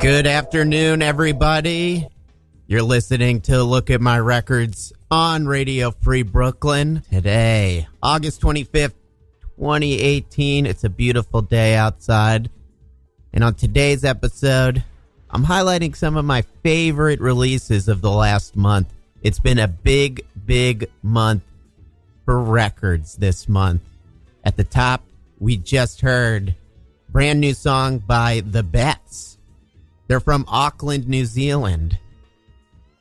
Good afternoon, everybody. You're listening to Look at My Records on Radio Free Brooklyn. Today, August 25th, 2018. It's a beautiful day outside. And on today's episode, I'm highlighting some of my favorite releases of the last month. It's been a big, big month for records this month. At the top, we just heard brand new song by The Beths. They're from Auckland, New Zealand.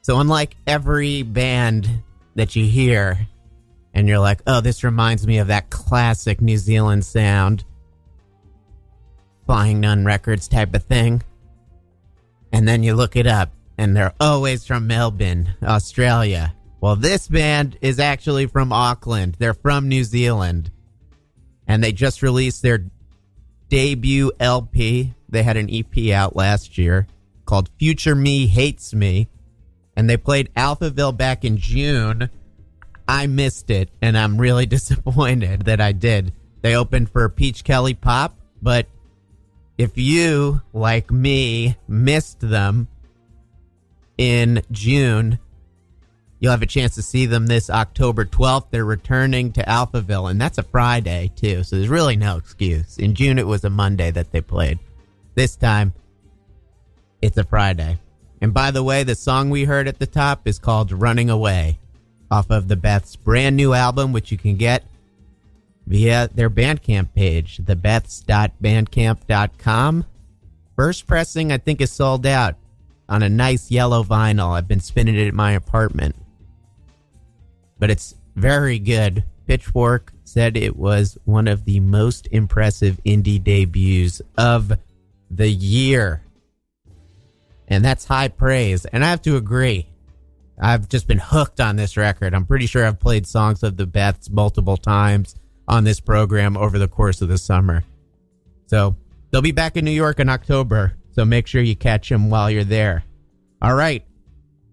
So unlike every band that you hear and you're like, "Oh, this reminds me of that classic New Zealand sound." Flying Nun Records type of thing. And then you look it up and they're always from Melbourne, Australia. Well, this band is actually from Auckland. They're from New Zealand. And they just released their debut LP. They had an EP out last year called Future Me Hates Me. And they played Alphaville back in June. I missed it, and I'm really disappointed that I did. They opened for Peach Kelly Pop, but if you, like me, missed them in June, you'll have a chance to see them this October 12th. They're returning to Alphaville, and that's a Friday, too. So there's really no excuse. In June, it was a Monday that they played. This time, it's a Friday. And by the way, the song we heard at the top is called Running Away off of the Beths' brand new album, which you can get via their Bandcamp page, thebeths.bandcamp.com. First pressing, I think, is sold out on a nice yellow vinyl. I've been spinning it at my apartment. But it's very good. Pitchfork said it was one of the most impressive indie debuts of the year. And that's high praise. And I have to agree. I've just been hooked on this record. I'm pretty sure I've played songs of the Beths multiple times on this program over the course of the summer. So they'll be back in New York in October. So make sure you catch them while you're there. All right.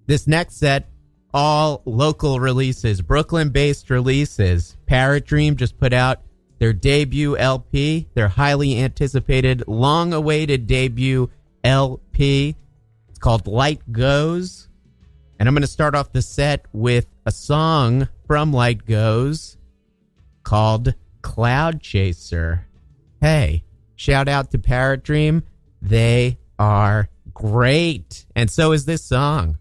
This next set, all local releases, Brooklyn based releases. Parrot Dream just put out their debut LP, their highly anticipated, long awaited debut LP. It's called Light Goes. And I'm going to start off the set with a song from Light Goes called Cloud Chaser. Hey, shout out to Parrot Dream. They are great. And so is this song.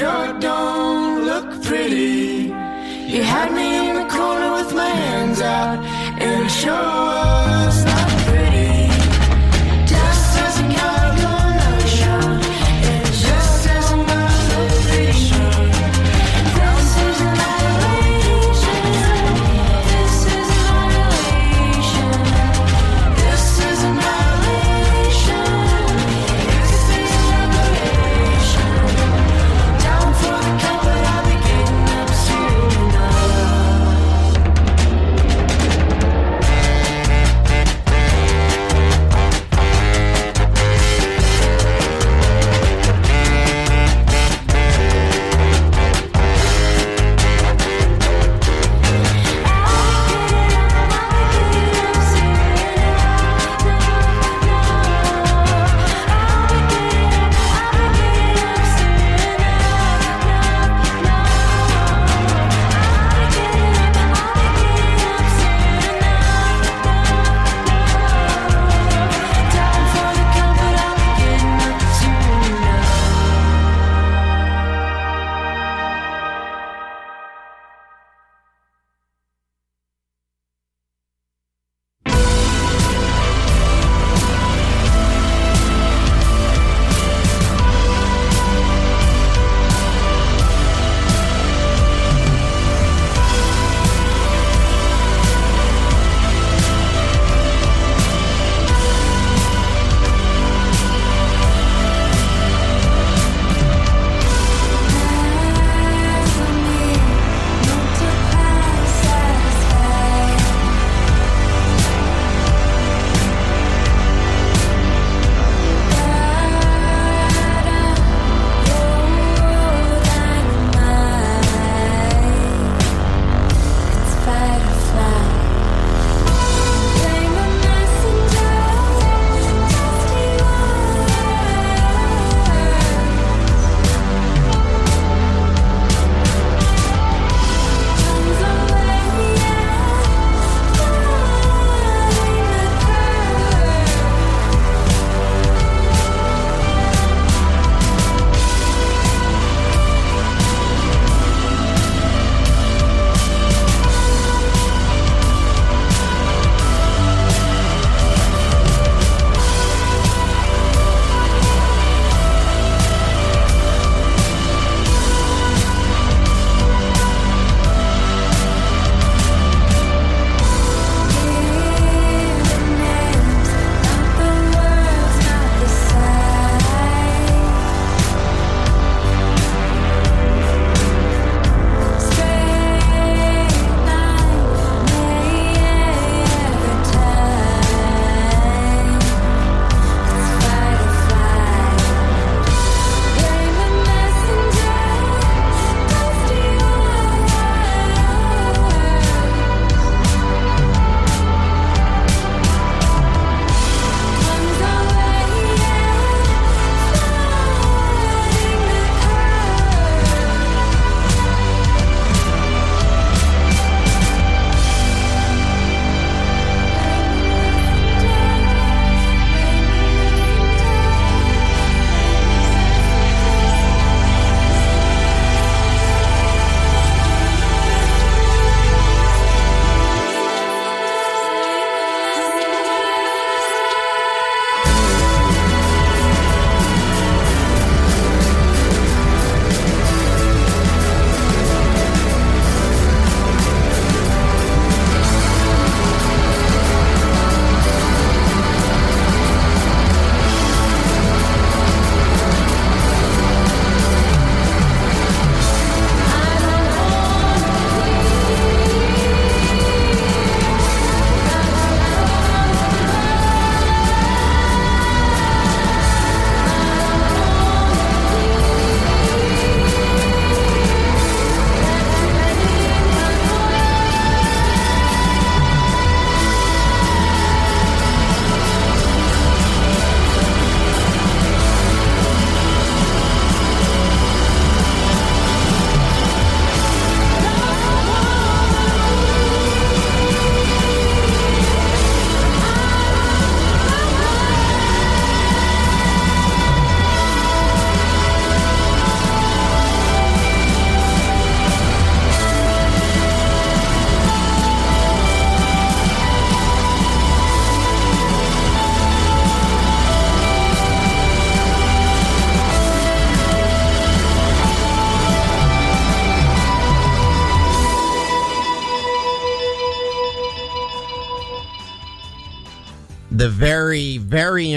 sure don't look pretty. You had me in the corner with my hands out, and it sure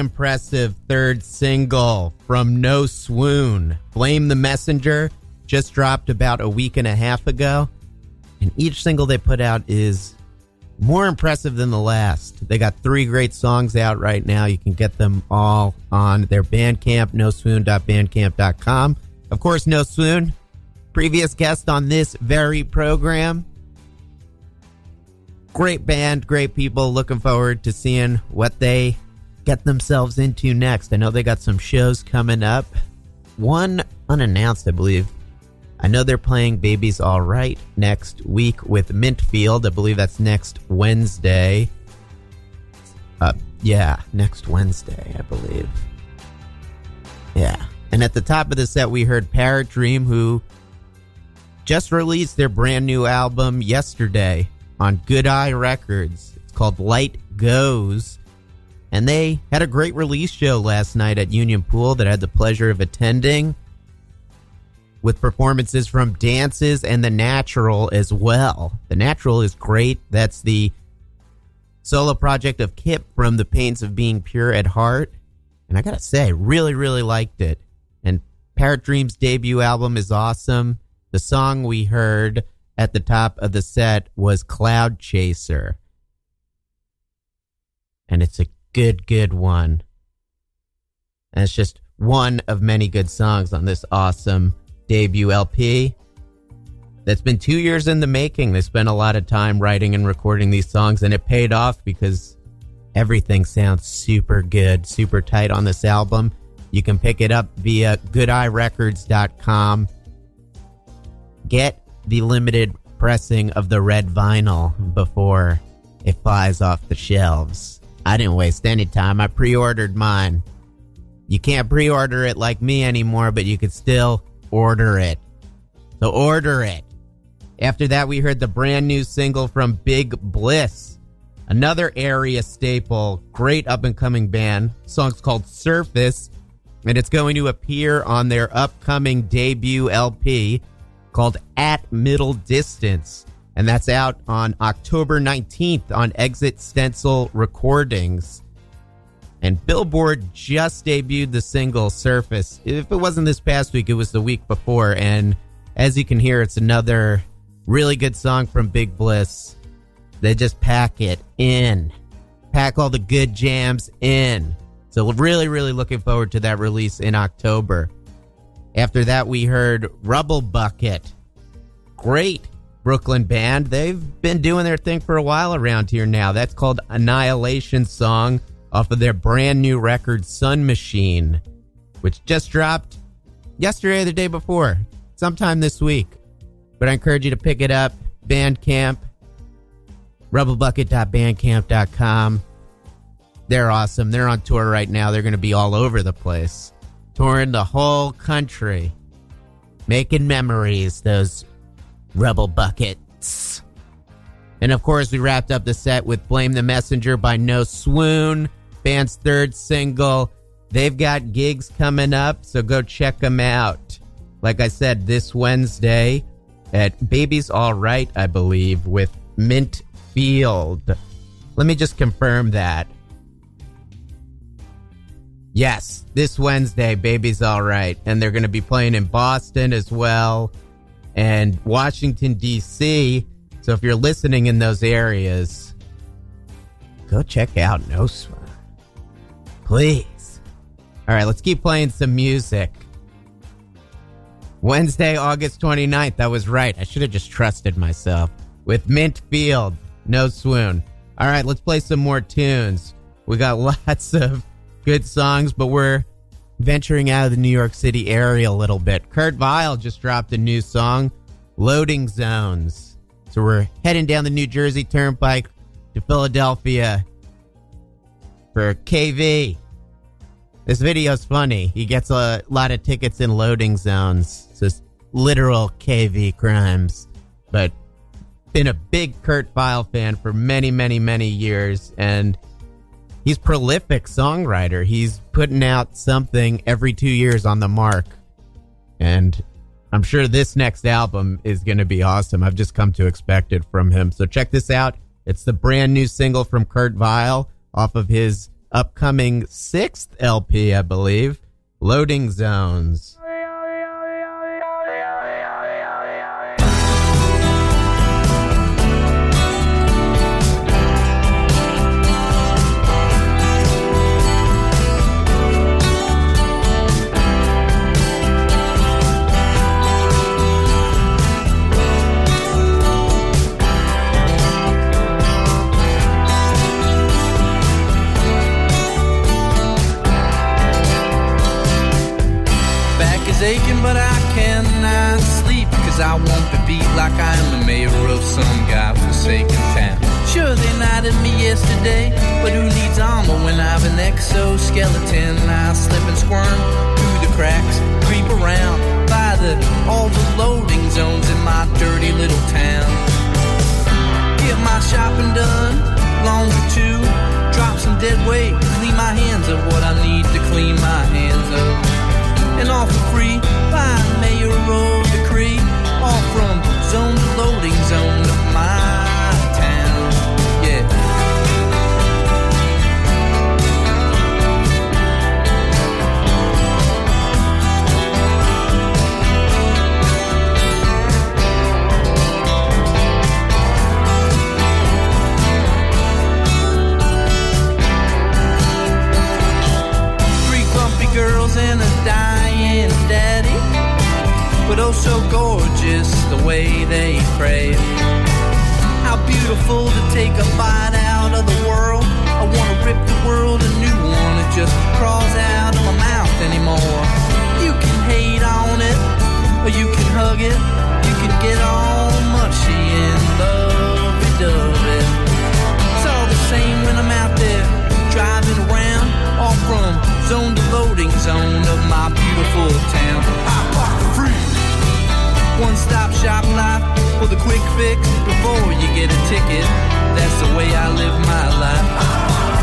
impressive third single from No Swoon, Blame the Messenger, just dropped about a week and a half ago. And each single they put out is more impressive than the last. They got three great songs out right now. You can get them all on their Bandcamp, noswoon.bandcamp.com. Of course, No Swoon, previous guest on this very program. Great band, great people. Looking forward to seeing what they get themselves into next. I know they got some shows coming up. One unannounced, I believe. I know they're playing Baby's All Right next week with Mint Field. I believe that's next Wednesday. Uh, yeah, next Wednesday, I believe. Yeah. And at the top of the set, we heard Parrot Dream, who just released their brand new album yesterday on Good Eye Records. It's called Light Goes. And they had a great release show last night at Union Pool that I had the pleasure of attending with performances from Dances and The Natural as well. The Natural is great. That's the solo project of Kip from The Pains of Being Pure at Heart. And I gotta say, really, really liked it. And Parrot Dream's debut album is awesome. The song we heard at the top of the set was Cloud Chaser. And it's a good, good one. And it's just one of many good songs on this awesome debut LP. That's been two years in the making. They spent a lot of time writing and recording these songs, and it paid off because everything sounds super good, super tight on this album. You can pick it up via goodeyerecords.com. Get the limited pressing of the red vinyl before it flies off the shelves. I didn't waste any time. I pre ordered mine. You can't pre order it like me anymore, but you could still order it. So order it. After that, we heard the brand new single from Big Bliss, another area staple, great up and coming band. song's called Surface, and it's going to appear on their upcoming debut LP called At Middle Distance. And that's out on October 19th on Exit Stencil Recordings. And Billboard just debuted the single Surface. If it wasn't this past week, it was the week before. And as you can hear, it's another really good song from Big Bliss. They just pack it in, pack all the good jams in. So, really, really looking forward to that release in October. After that, we heard Rubble Bucket. Great Brooklyn band. They've been doing their thing for a while around here now. That's called Annihilation Song off of their brand new record Sun Machine, which just dropped yesterday or the day before, sometime this week. But I encourage you to pick it up. Bandcamp, rubblebucket.bandcamp.com. They're awesome. They're on tour right now. They're going to be all over the place, touring the whole country, making memories, those Rubble Buckets. And of course, we wrapped up the set with Blame the Messenger by No Swoon, band's third single. They've got gigs coming up, so go check them out. Like I said, this Wednesday at Baby's All Right, I believe, with Mint Field. Let me just confirm that. Yes, this Wednesday, Baby's All Right. And they're going to be playing in Boston as well and Washington, D.C. So if you're listening in those areas, go check out No Swoon. Please. All right, let's keep playing some music. Wednesday, August 29th. I was right. I should have just trusted myself. With Mint Field, No Swoon. All right, let's play some more tunes. We got lots of good songs, but we're venturing out of the New York City area a little bit. Kurt Vile just dropped a new song, Loading Zones. So we're heading down the New Jersey Turnpike to Philadelphia for KV. This video's funny. He gets a lot of tickets in loading zones. It's literal KV crimes. But been a big Kurt Vile fan for many, many, many years. And he's prolific songwriter. He's putting out something every two years on the mark. And I'm sure this next album is going to be awesome. I've just come to expect it from him. So check this out. It's the brand new single from Kurt Vile, off of his upcoming sixth LP, I believe, Loading Zones. Back is aching, but I cannot sleep. Cause I won't be beat like I am the mayor of some godforsaken town. Sure, they knighted me yesterday, but who needs armor when I've an exoskeleton? I slip and squirm through the cracks, creep around by the all the loading zones in my dirty little town. Get my shopping done, longer too. Drop some dead weight, clean my hands of what I need to clean my hands of and all for free by mayoral decree. All from zone to loading zone of my town. Yeah. Girls and a. But oh, so gorgeous the way they crave. How beautiful to take a bite out of the world. I wanna rip the world a new one. It just crawls out of my mouth anymore. You can hate on it, or you can hug it. You can get all mushy and lovey-dovey. It's all the same when I'm out there driving around, all from zone to loading zone of my beautiful town. I walk free. One stop shop life for the quick fix before you get a ticket. That's the way I live my life.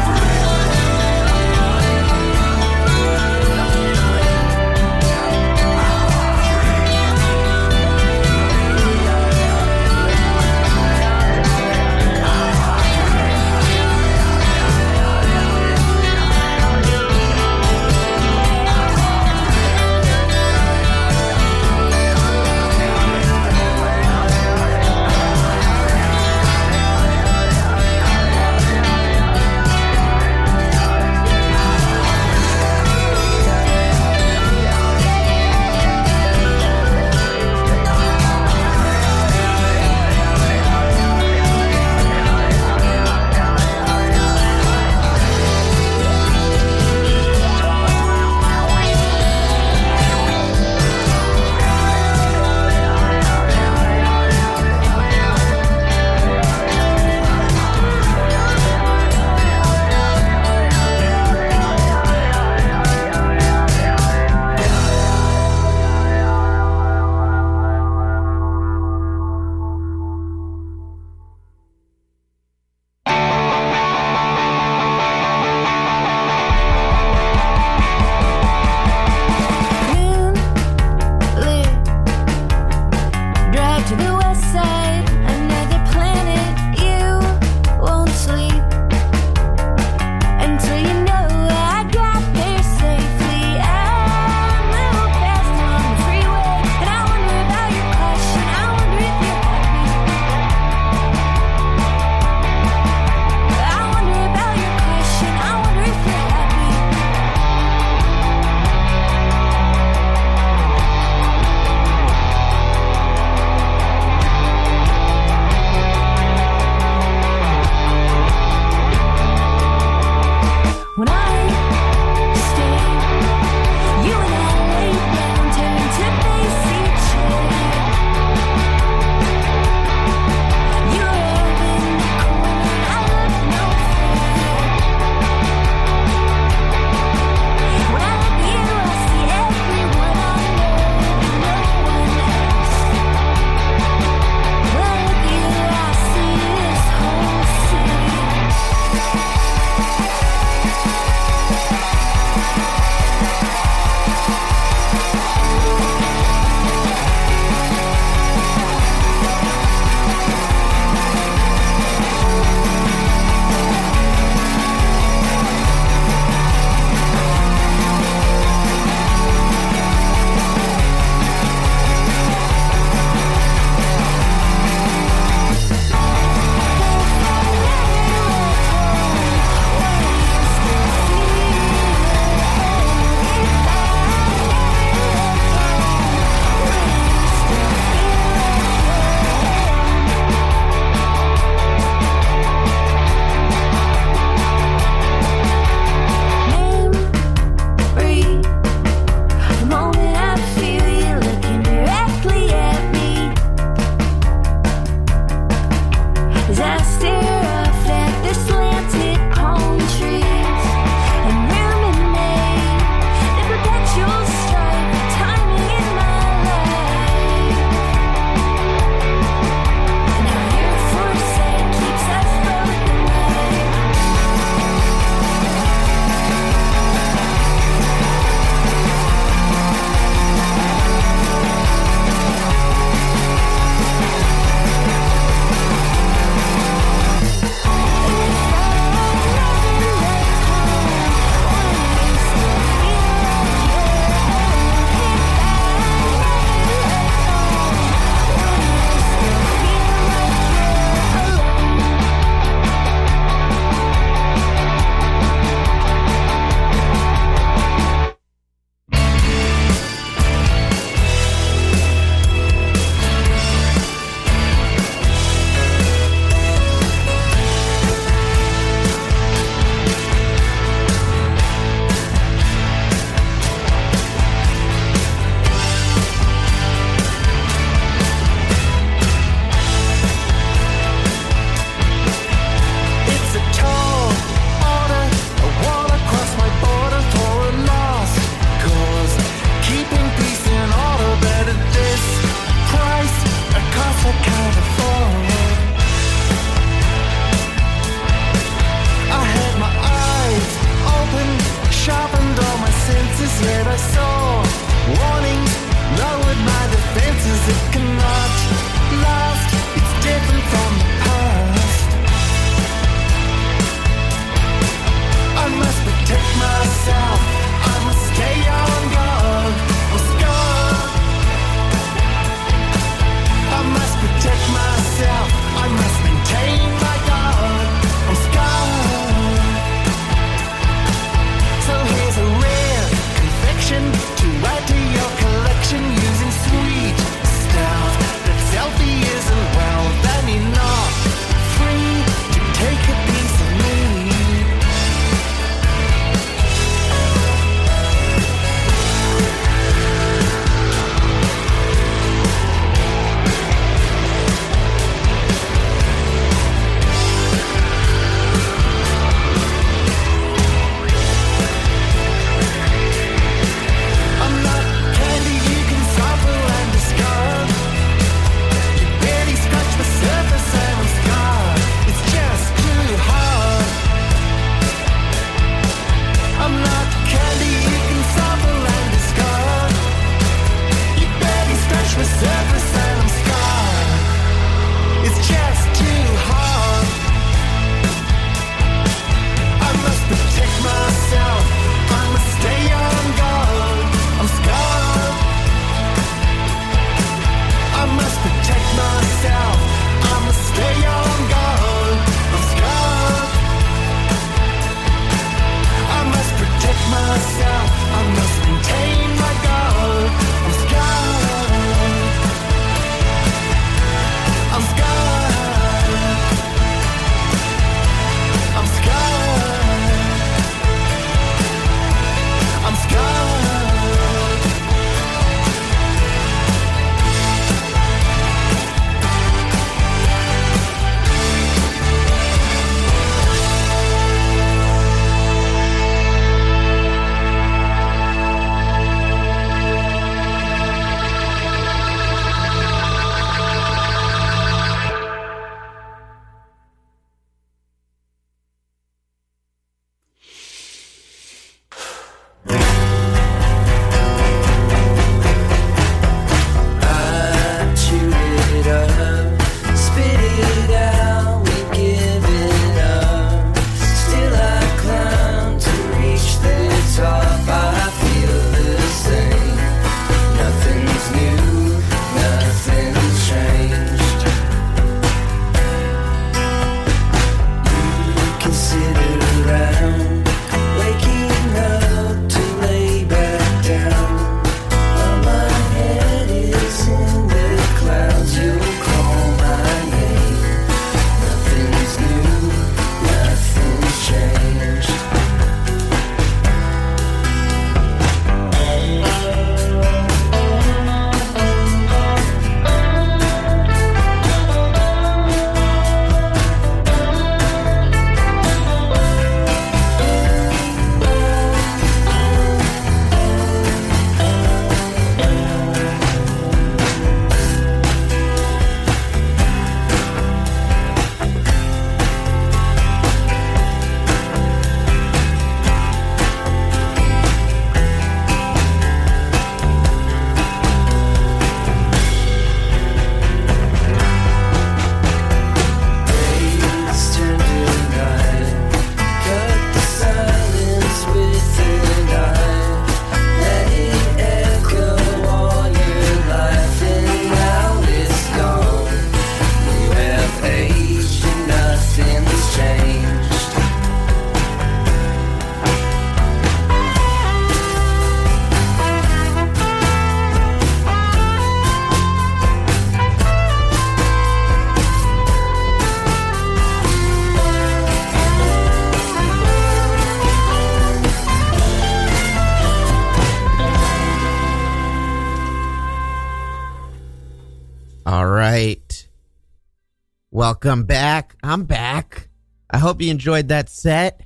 Welcome back. I'm back. I hope you enjoyed that set.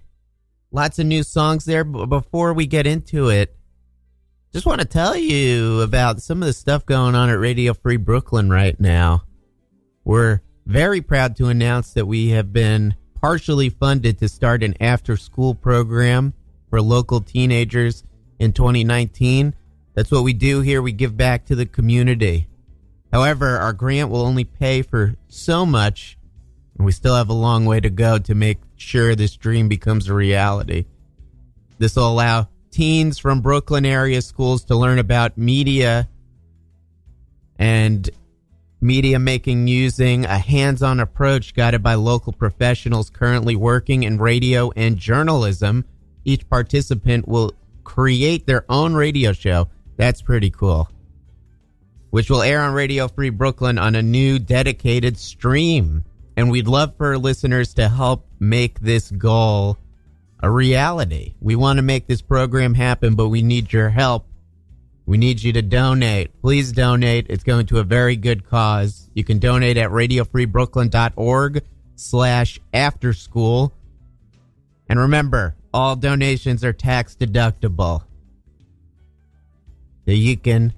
Lots of new songs there. But before we get into it, just want to tell you about some of the stuff going on at Radio Free Brooklyn right now. We're very proud to announce that we have been partially funded to start an after school program for local teenagers in 2019. That's what we do here. We give back to the community. However, our grant will only pay for so much, and we still have a long way to go to make sure this dream becomes a reality. This will allow teens from Brooklyn area schools to learn about media and media making using a hands on approach guided by local professionals currently working in radio and journalism. Each participant will create their own radio show. That's pretty cool. Which will air on Radio Free Brooklyn on a new dedicated stream. And we'd love for listeners to help make this goal a reality. We want to make this program happen, but we need your help. We need you to donate. Please donate. It's going to a very good cause. You can donate at radiofreebrooklyn.org slash after school. And remember, all donations are tax deductible. So you can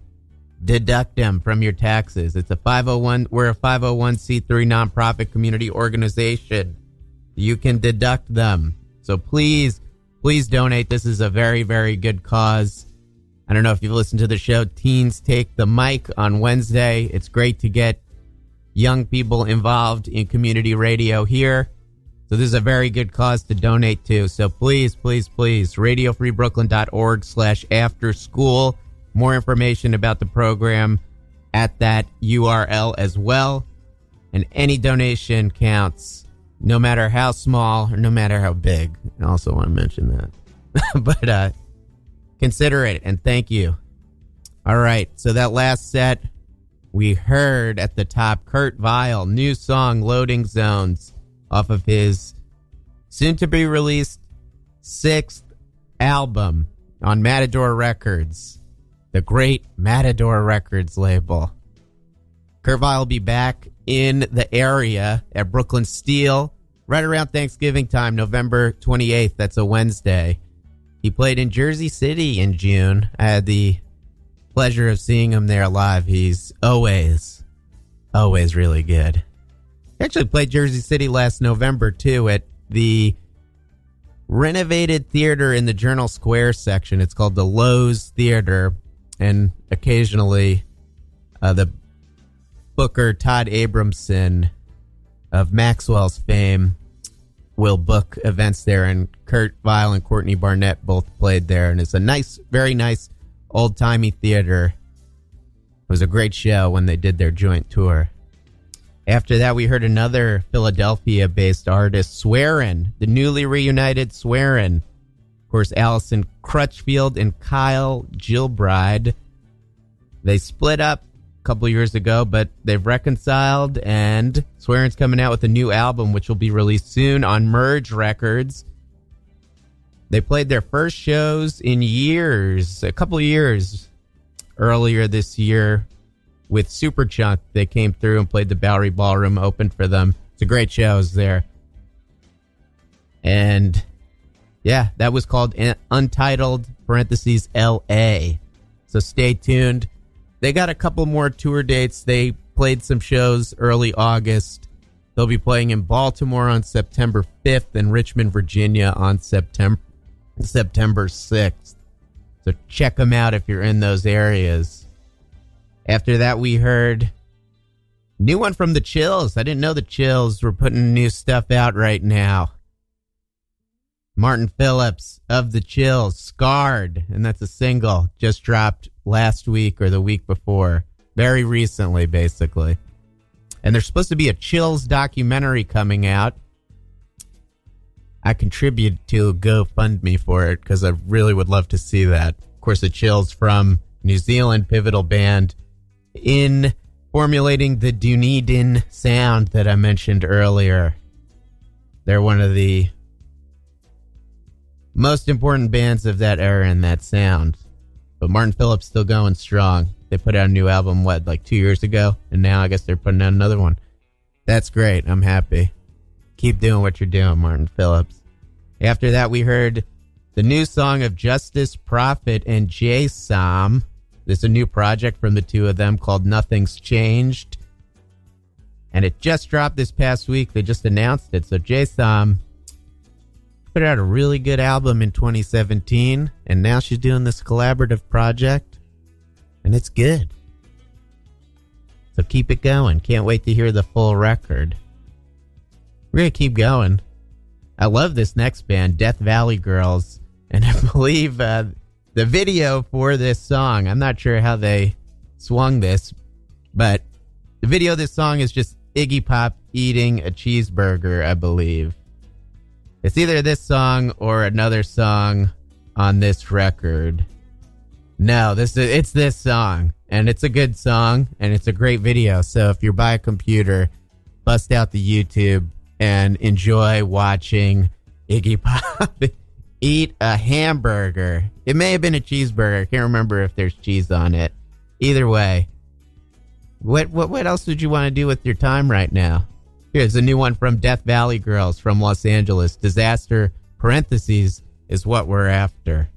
deduct them from your taxes. It's a 501, we're a 501c3 nonprofit community organization. You can deduct them. So please, please donate. This is a very, very good cause. I don't know if you've listened to the show Teens Take the Mic on Wednesday. It's great to get young people involved in community radio here. So this is a very good cause to donate to. So please, please, please, radiofreebrooklyn.org slash after school. More information about the program at that URL as well. And any donation counts, no matter how small or no matter how big. I also want to mention that. but uh, consider it and thank you. All right. So that last set, we heard at the top Kurt Vile, new song Loading Zones off of his soon to be released sixth album on Matador Records, the great Matador Records label. Kurt Vile will be back in the area at Brooklyn Steel right around Thanksgiving time, November 28th. That's a Wednesday. He played in Jersey City in June. I had the pleasure of seeing him there live. He's always, always really good. He actually played Jersey City last November too at the renovated theater in the Journal Square section. It's called the Loew's Theater, and occasionally uh, the booker Todd Abramson of Maxwell's fame will book events there, and Kurt Vile and Courtney Barnett both played there, and it's a nice, very nice old timey theater. It was a great show when they did their joint tour. After that, we heard another Philadelphia based artist, Swearin, the newly reunited Swearin. Of course, Allison Crutchfield and Kyle Gilbride. They split up a couple years ago, but they've reconciled, and Swearin's coming out with a new album, which will be released soon on Merge Records. They played their first shows in years, a couple years earlier this year with Superchunk. They came through and played the Bowery Ballroom, open for them. It's a great show. I was there. And yeah, that was called An- Untitled parentheses LA. So stay tuned. They got a couple more tour dates. They played some shows early August. They'll be playing in Baltimore on September 5th and Richmond, Virginia on September September 6th. So check them out if you're in those areas. After that, we heard new one from the Chills. I didn't know the Chills were putting new stuff out right now. Martin Phillips of the Chills, Scarred, and that's a single just dropped last week or the week before. Very recently, basically. And there's supposed to be a Chills documentary coming out. I contributed to GoFundMe for it because I really would love to see that. Of course, the Chills from New Zealand, pivotal band in formulating the Dunedin sound that I mentioned earlier. They're one of the most important bands of that era and that sound. But Martin Phillips still going strong. They put out a new album, what, like two years ago? And now I guess they're putting out another one. That's great. I'm happy. Keep doing what you're doing, Martin Phillips. After that, we heard the new song of Justus Proffit and Jay Som. There's a new project from the two of them called Nothing's Changed. And it just dropped this past week. They just announced it. So Jay Som put out a really good album in 2017. And now she's doing this collaborative project. And it's good. So keep it going. Can't wait to hear the full record. We're going to keep going. I love this next band, Death Valley Girls. And I believe uh, the video for this song, I'm not sure how they swung this, but the video of this song is just Iggy Pop eating a cheeseburger, I believe. It's either this song or another song on this record. No, this is it's this song, and it's a good song, and it's a great video. So if you're by a computer, bust out the YouTube and enjoy watching Iggy Pop eat a hamburger. It may have been a cheeseburger. I can't remember if there's cheese on it. Either way, what what what else would you want to do with your time right now? Here's a new one from Death Valley Girls from Los Angeles. Disaster parentheses is what we're after.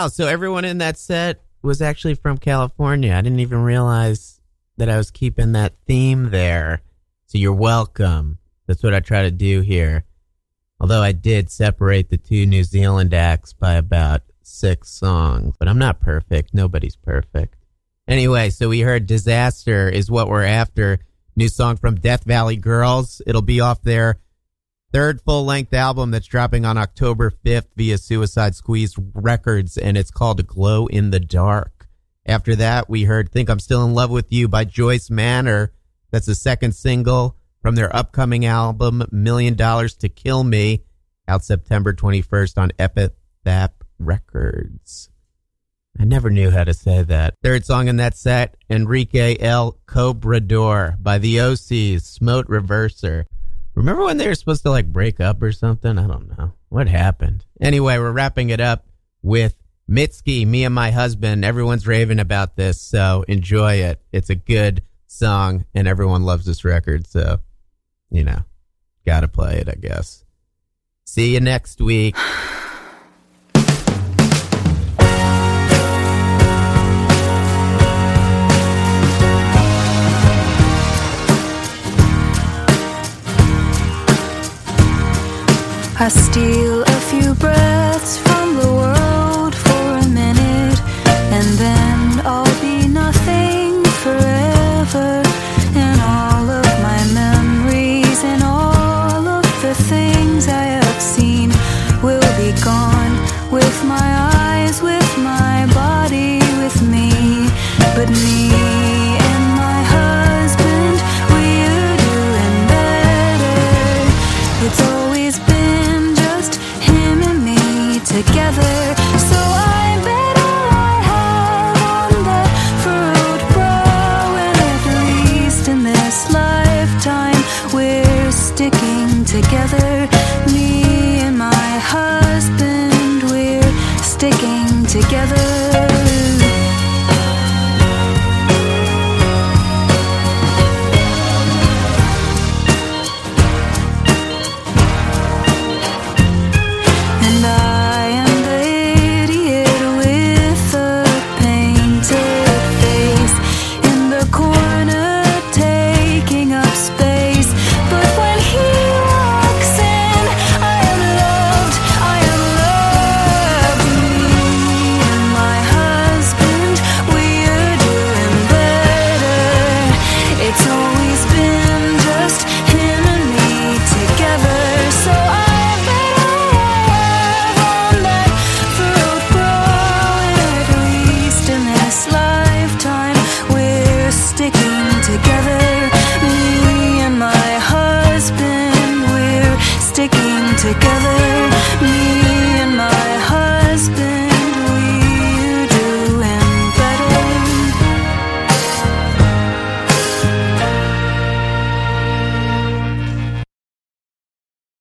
Wow. So everyone in that set was actually from California. I didn't even realize that I was keeping that theme there. So you're welcome. That's what I try to do here. Although I did separate the two New Zealand acts by about six songs, but I'm not perfect. Nobody's perfect. Anyway, so we heard Disaster is what we're after. New song from Death Valley Girls. It'll be off their third full length album that's dropping on October 5th via Suicide Squeeze Records, and it's called Glow in the Dark. After that, we heard Think I'm Still in Love with You by Joyce Manor. That's the second single from their upcoming album, Million Dollars to Kill Me, out September 21st on Epitaph Records. I never knew how to say that. Third song in that set, Enrique El Cobrador by the OCs, Smote Reverser. Remember when they were supposed to like break up or something? I don't know. What happened? Anyway, we're wrapping it up with Mitski, Me and My Husband. Everyone's raving about this, so enjoy it. It's a good song and everyone loves this record, so, you know, gotta play it, I guess. See you next week. I steal a few breaths